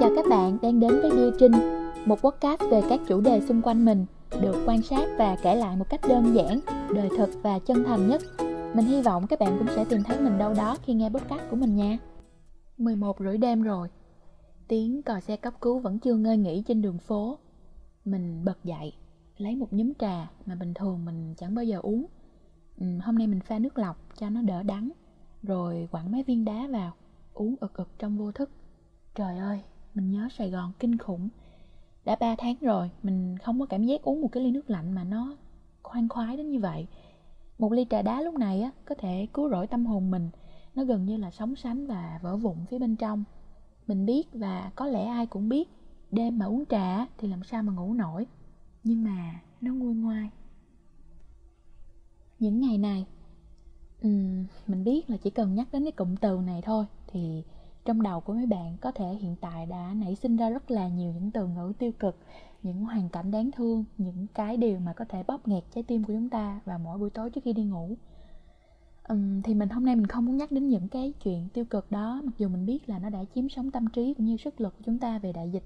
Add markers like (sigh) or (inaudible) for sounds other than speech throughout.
Chào các bạn đang đến với Dear Trinh, một podcast về các chủ đề xung quanh mình, được quan sát và kể lại một cách đơn giản, đời thực và chân thành nhất. Mình hy vọng các bạn cũng sẽ tìm thấy mình đâu đó khi nghe podcast của mình nha. 11 rưỡi đêm rồi, tiếng còi xe cấp cứu vẫn chưa ngơi nghỉ trên đường phố. Mình bật dậy, lấy một nhúm trà mà bình thường mình chẳng bao giờ uống. Ừ, hôm nay mình pha nước lọc cho nó đỡ đắng, rồi quẳng mấy viên đá vào, uống ực ực trong vô thức. Trời ơi, mình nhớ Sài Gòn kinh khủng. Đã 3 tháng rồi mình không có cảm giác uống một cái ly nước lạnh mà nó khoan khoái đến như vậy. Một ly trà đá lúc này á có thể cứu rỗi tâm hồn mình. Nó gần như là sóng sánh và vỡ vụn phía bên trong. Mình biết và có lẽ ai cũng biết đêm mà uống trà thì làm sao mà ngủ nổi. Nhưng mà nó nguôi ngoai. Những ngày này um, mình biết là chỉ cần nhắc đến cái cụm từ này thôi thì trong đầu của mấy bạn có thể hiện tại đã nảy sinh ra rất là nhiều những từ ngữ tiêu cực những hoàn cảnh đáng thương những cái điều mà có thể bóp nghẹt trái tim của chúng ta vào mỗi buổi tối trước khi đi ngủ. Uhm, thì mình hôm nay mình không muốn nhắc đến những cái chuyện tiêu cực đó mặc dù mình biết là nó đã chiếm sống tâm trí cũng như sức lực của chúng ta về đại dịch.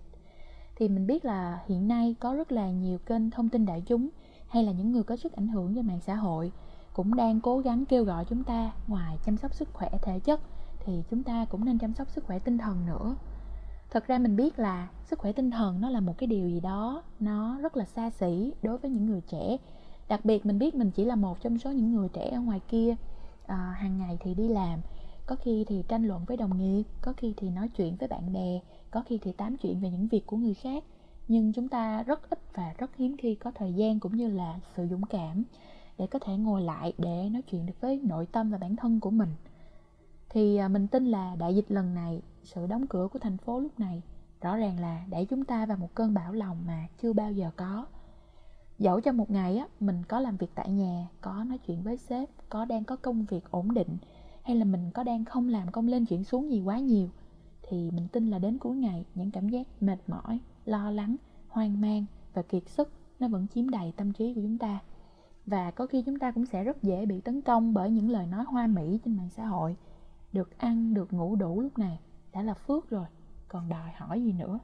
Thì mình biết là hiện nay có rất là nhiều kênh thông tin đại chúng hay là những người có sức ảnh hưởng trên mạng xã hội cũng đang cố gắng kêu gọi chúng ta ngoài chăm sóc sức khỏe thể chất thì chúng ta cũng nên chăm sóc sức khỏe tinh thần nữa. Thật ra mình biết là sức khỏe tinh thần nó là một cái điều gì đó nó rất là xa xỉ đối với những người trẻ. Đặc biệt mình biết mình chỉ là một trong số những người trẻ ở ngoài kia à, hàng ngày thì đi làm. Có khi thì tranh luận với đồng nghiệp có khi thì nói chuyện với bạn bè có khi thì tám chuyện về những việc của người khác. Nhưng chúng ta rất ít và rất hiếm khi có thời gian cũng như là sự dũng cảm để có thể ngồi lại để nói chuyện được với nội tâm và bản thân của mình thì à, mình tin là đại dịch lần này, sự đóng cửa của thành phố lúc này, rõ ràng là đẩy chúng ta vào một cơn bão lòng mà chưa bao giờ có. Dẫu cho một ngày á, mình có làm việc tại nhà, có nói chuyện với sếp, có đang có công việc ổn định, hay là mình có đang không làm công lên chuyển xuống gì quá nhiều, thì mình tin là đến cuối ngày, những cảm giác mệt mỏi, lo lắng, hoang mang và kiệt sức, nó vẫn chiếm đầy tâm trí của chúng ta. Và có khi chúng ta cũng sẽ rất dễ bị tấn công bởi những lời nói hoa mỹ trên mạng xã hội được ăn được ngủ đủ lúc này đã là phước rồi còn đòi hỏi gì nữa?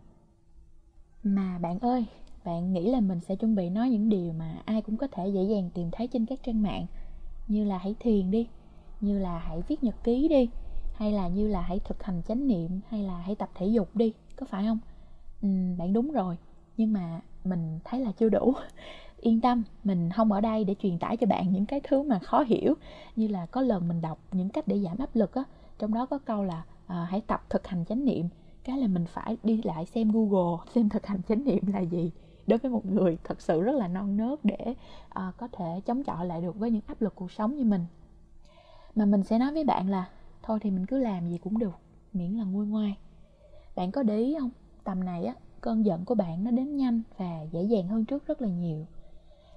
Mà bạn ơi bạn nghĩ là mình sẽ chuẩn bị nói những điều mà ai cũng có thể dễ dàng tìm thấy trên các trang mạng như là hãy thiền đi như là hãy viết nhật ký đi hay là như là hãy thực hành chánh niệm hay là hãy tập thể dục đi có phải không? Ừ, bạn đúng rồi nhưng mà mình thấy là chưa đủ. (laughs) Yên tâm mình không ở đây để truyền tải cho bạn những cái thứ mà khó hiểu như là có lần mình đọc những cách để giảm áp lực á trong đó có câu là à, hãy tập thực hành chánh niệm. Cái là mình phải đi lại xem google (laughs) xem thực hành chánh niệm là gì. Đối với một người thật sự rất là non nớt để à, có thể chống chọi lại được với những áp lực cuộc sống như mình. Mà mình sẽ nói với bạn là thôi thì mình cứ làm gì cũng được miễn là nguôi ngoai. Bạn có để ý không? Tầm này á cơn giận của bạn nó đến nhanh và dễ dàng hơn trước rất là nhiều.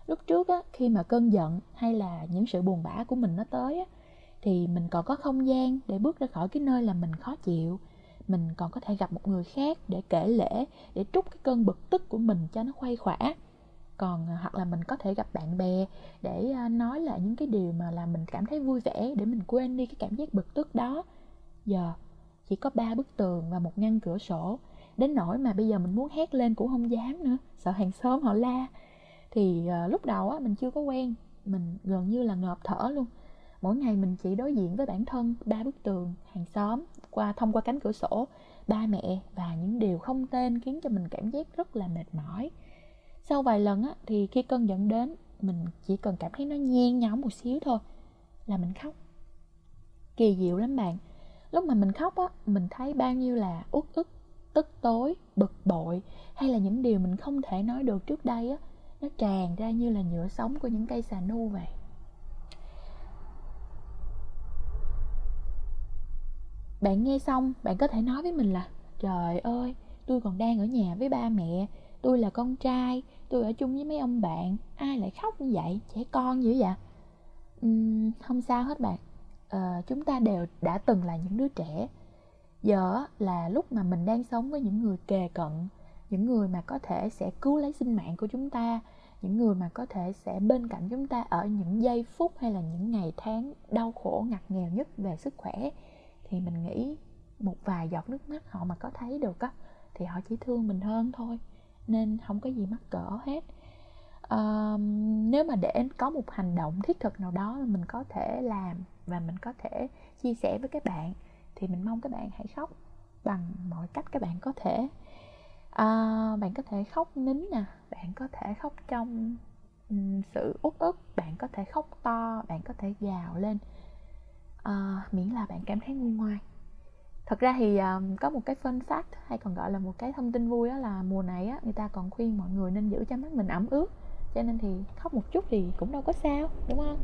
Lúc trước á khi mà cơn giận hay là những sự buồn bã của mình nó tới á thì mình còn có không gian để bước ra khỏi cái nơi là mình khó chịu. Mình còn có thể gặp một người khác để kể lễ để trút cái cơn bực tức của mình cho nó khuây khỏa. Còn à, hoặc là mình có thể gặp bạn bè để à, nói lại những cái điều mà làm mình cảm thấy vui vẻ để mình quên đi cái cảm giác bực tức đó. Giờ chỉ có ba bức tường và một ngăn cửa sổ. Đến nỗi mà bây giờ mình muốn hét lên cũng không dám nữa sợ hàng xóm họ la. Thì uh, lúc đầu á mình chưa có quen. Mình gần như là ngợp thở luôn mỗi ngày mình chỉ đối diện với bản thân, ba bức tường, hàng xóm, qua, thông qua cánh cửa sổ. Ba mẹ và những điều không tên khiến cho mình cảm giác rất là mệt mỏi. Sau vài lần á, thì khi cơn giận đến, mình chỉ cần cảm thấy nó nhen nhóm một xíu thôi là mình khóc. Kỳ diệu lắm bạn. Lúc mà mình khóc á, mình thấy bao nhiêu là uất ức, tức tối, bực bội, hay là những điều mình không thể nói được trước đây á, nó tràn ra như là nhựa sống của những cây xà nu vậy. Bạn nghe xong bạn có thể nói với mình là trời ơi tôi còn đang ở nhà với ba mẹ tôi là con trai tôi ở chung với mấy ông bạn ai lại khóc như vậy? Trẻ con dữ vậy? Uhm, không sao hết bạn. À, chúng ta đều đã từng là những đứa trẻ. Giờ là lúc mà mình đang sống với những người kề cận những người mà có thể sẽ cứu lấy sinh mạng của chúng ta những người mà có thể sẽ bên cạnh chúng ta ở những giây phút hay là những ngày tháng đau khổ ngặt nghèo nhất về sức khỏe thì mình nghĩ một vài giọt nước mắt họ mà có thấy được á thì họ chỉ thương mình hơn thôi nên không có gì mắc cỡ hết. À, nếu mà để có một hành động thiết thực nào đó mình có thể làm và mình có thể chia sẻ với các bạn thì mình mong các bạn hãy khóc bằng mọi cách các bạn có thể. À, bạn có thể khóc nín nè bạn có thể khóc trong sự uất ức bạn có thể khóc to bạn có thể gào lên uh, miễn là bạn cảm thấy nguôi ngoai. Thật ra thì um, có một cái fun fact hay còn gọi là một cái thông tin vui đó là mùa này á người ta còn khuyên mọi người nên giữ cho mắt mình ẩm ướt. Cho nên thì khóc một chút thì cũng đâu có sao đúng không?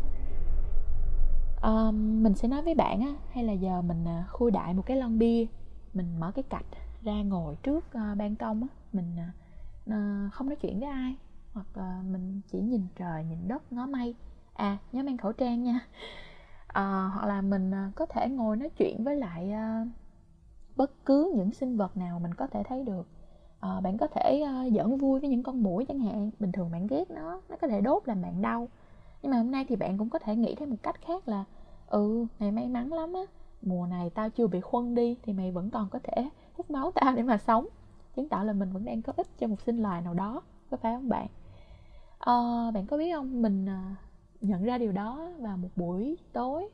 Um, mình sẽ nói với bạn á hay là giờ mình khui đại một cái lon bia mình mở cái cạch ra ngồi trước uh, ban công á mình uh, không nói chuyện với ai hoặc uh, mình chỉ nhìn trời nhìn đất ngó mây. À nhớ mang khẩu trang nha à, hoặc là mình ờ, có thể ngồi nói chuyện với lại à, bất cứ những sinh vật nào mình có thể thấy được. À, bạn có thể à, giỡn vui với những con mũi chẳng hạn. Bình thường bạn ghét nó nó có thể đốt làm bạn đau. Nhưng mà hôm nay thì bạn cũng có thể nghĩ theo một cách khác là ừ mày may mắn lắm á. Mùa này tao chưa bị khuân đi thì mày vẫn còn có thể hút máu (laughs) tao để mà sống. Chứng tỏ là mình vẫn đang có ích cho một sinh loài nào đó có phải không bạn? À, bạn có biết không? Mình nhận ra điều đó vào một buổi tối.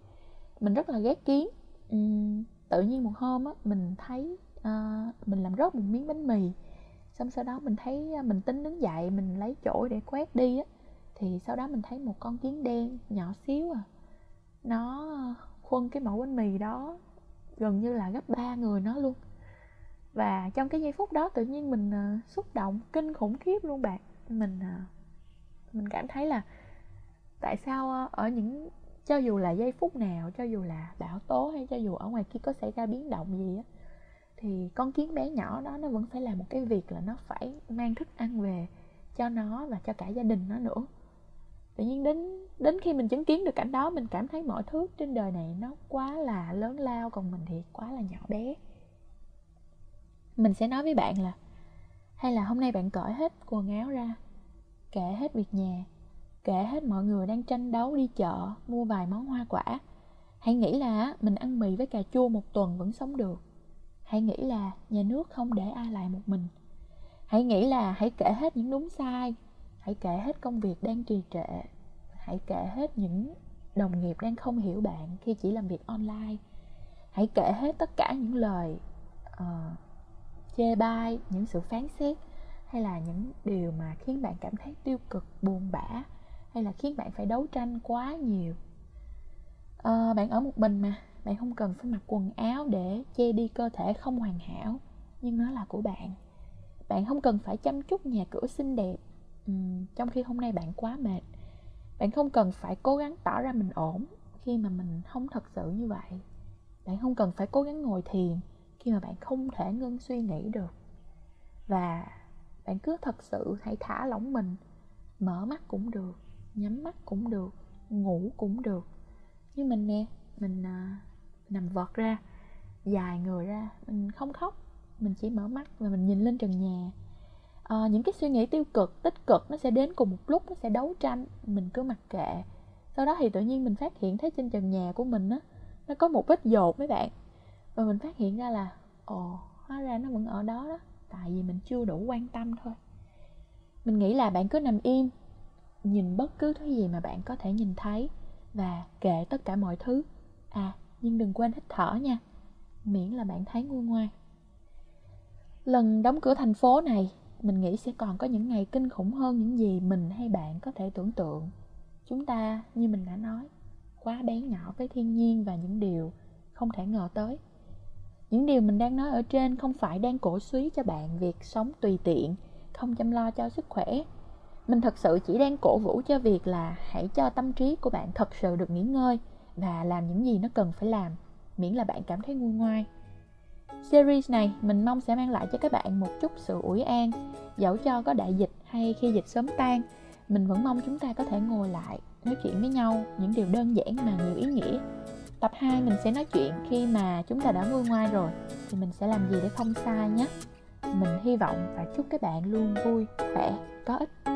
Mình rất là ghét kiến. Uhm, tự nhiên một hôm á mình thấy uh, mình làm rớt một miếng bánh mì. Xong sau đó mình thấy ờ, mình tính đứng dậy mình lấy chổi để quét đi á thì sau đó mình thấy một con kiến đen nhỏ xíu à. Nó khuân cái mẫu bánh mì đó gần như là gấp ba người nó luôn. Và trong cái giây phút đó tự nhiên mình uh, xúc động kinh khủng khiếp luôn bạn. Mình uh, mình cảm thấy là tại sao ờ, ở những, cho dù là giây phút nào, cho dù là bão tố hay cho dù ở ngoài kia có xảy ra biến động gì á, thì con kiến bé nhỏ đó nó vẫn phải làm một cái việc là nó phải mang thức ăn về cho nó và cho cả gia đình nó nữa. Tự nhiên đến đến khi mình chứng kiến được cảnh đó, mình cảm thấy mọi thứ trên đời này nó quá là lớn lao, còn mình thì quá là nhỏ bé. Mình sẽ nói với bạn là, hay là hôm nay bạn cởi hết quần áo ra kể hết việc nhà kể hết mọi người đang tranh đấu đi chợ mua vài món hoa quả. Hãy nghĩ là mình ăn mì với cà chua một tuần vẫn sống được. Hãy nghĩ là nhà nước không để ai lại một mình. Hãy nghĩ là hãy kể hết những đúng sai. Hãy kể hết công việc đang trì trệ. Hãy kể hết những đồng nghiệp đang không hiểu bạn khi chỉ làm việc online. Hãy kể hết tất cả những lời uh, chê bai những sự phán xét hay là những điều mà khiến bạn cảm thấy tiêu cực buồn bã hay là khiến bạn phải đấu tranh quá nhiều? À, bạn ở một mình mà. Bạn không cần phải mặc quần áo để che đi cơ thể không hoàn hảo. Nhưng nó là của bạn. Bạn không cần phải chăm chút nhà cửa xinh đẹp. Uhm, trong khi hôm nay bạn quá mệt. Bạn không cần phải cố gắng tỏ ra mình ổn khi mà mình không thật sự như vậy. Bạn không cần phải cố gắng ngồi thiền khi mà bạn không thể ngưng suy nghĩ được. Và bạn cứ thật sự hãy thả lỏng mình. Mở mắt cũng được nhắm mắt cũng được ngủ cũng được. Như mình nè mình à, nằm vọt ra dài người ra mình không khóc mình chỉ mở mắt và mình nhìn lên trần nhà. À, những cái suy nghĩ tiêu cực tích cực nó sẽ đến cùng một lúc nó sẽ đấu tranh mình cứ mặc kệ. Sau đó thì tự nhiên mình phát hiện thấy trên trần nhà của mình á nó có một vết dột mấy bạn. Và mình phát hiện ra là ồ hóa ra nó vẫn ở đó đó tại vì mình chưa đủ quan tâm thôi. Mình nghĩ là bạn cứ nằm im nhìn bất cứ thứ gì mà bạn có thể nhìn thấy và kệ tất cả mọi thứ. À nhưng đừng quên hít thở nha, miễn là bạn thấy nguôi ngoai. Lần đóng cửa thành phố này, mình nghĩ sẽ còn có những ngày kinh khủng hơn những gì mình hay bạn có thể tưởng tượng. Chúng ta, như mình đã nói, quá bén nhỏ với thiên nhiên và những điều không thể ngờ tới. Những điều mình đang nói ở trên không phải đang cổ suý cho bạn việc sống tùy tiện, không chăm lo cho sức khỏe mình thật sự chỉ đang cổ vũ cho việc là hãy cho tâm trí của bạn thật sự được nghỉ ngơi và làm những gì nó cần phải làm, miễn là bạn cảm thấy nguôi ngoai. Series này mình mong sẽ mang lại cho các bạn một chút sự ủi an, dẫu cho có đại dịch hay khi dịch sớm tan, mình vẫn mong chúng ta có thể ngồi lại, nói chuyện với nhau những điều đơn giản mà nhiều ý nghĩa. Tập 2 mình sẽ nói chuyện khi mà chúng ta đã nguôi ngoai rồi, thì mình sẽ làm gì để không sai nhé. Mình hy vọng và chúc các bạn luôn vui, khỏe, có ích.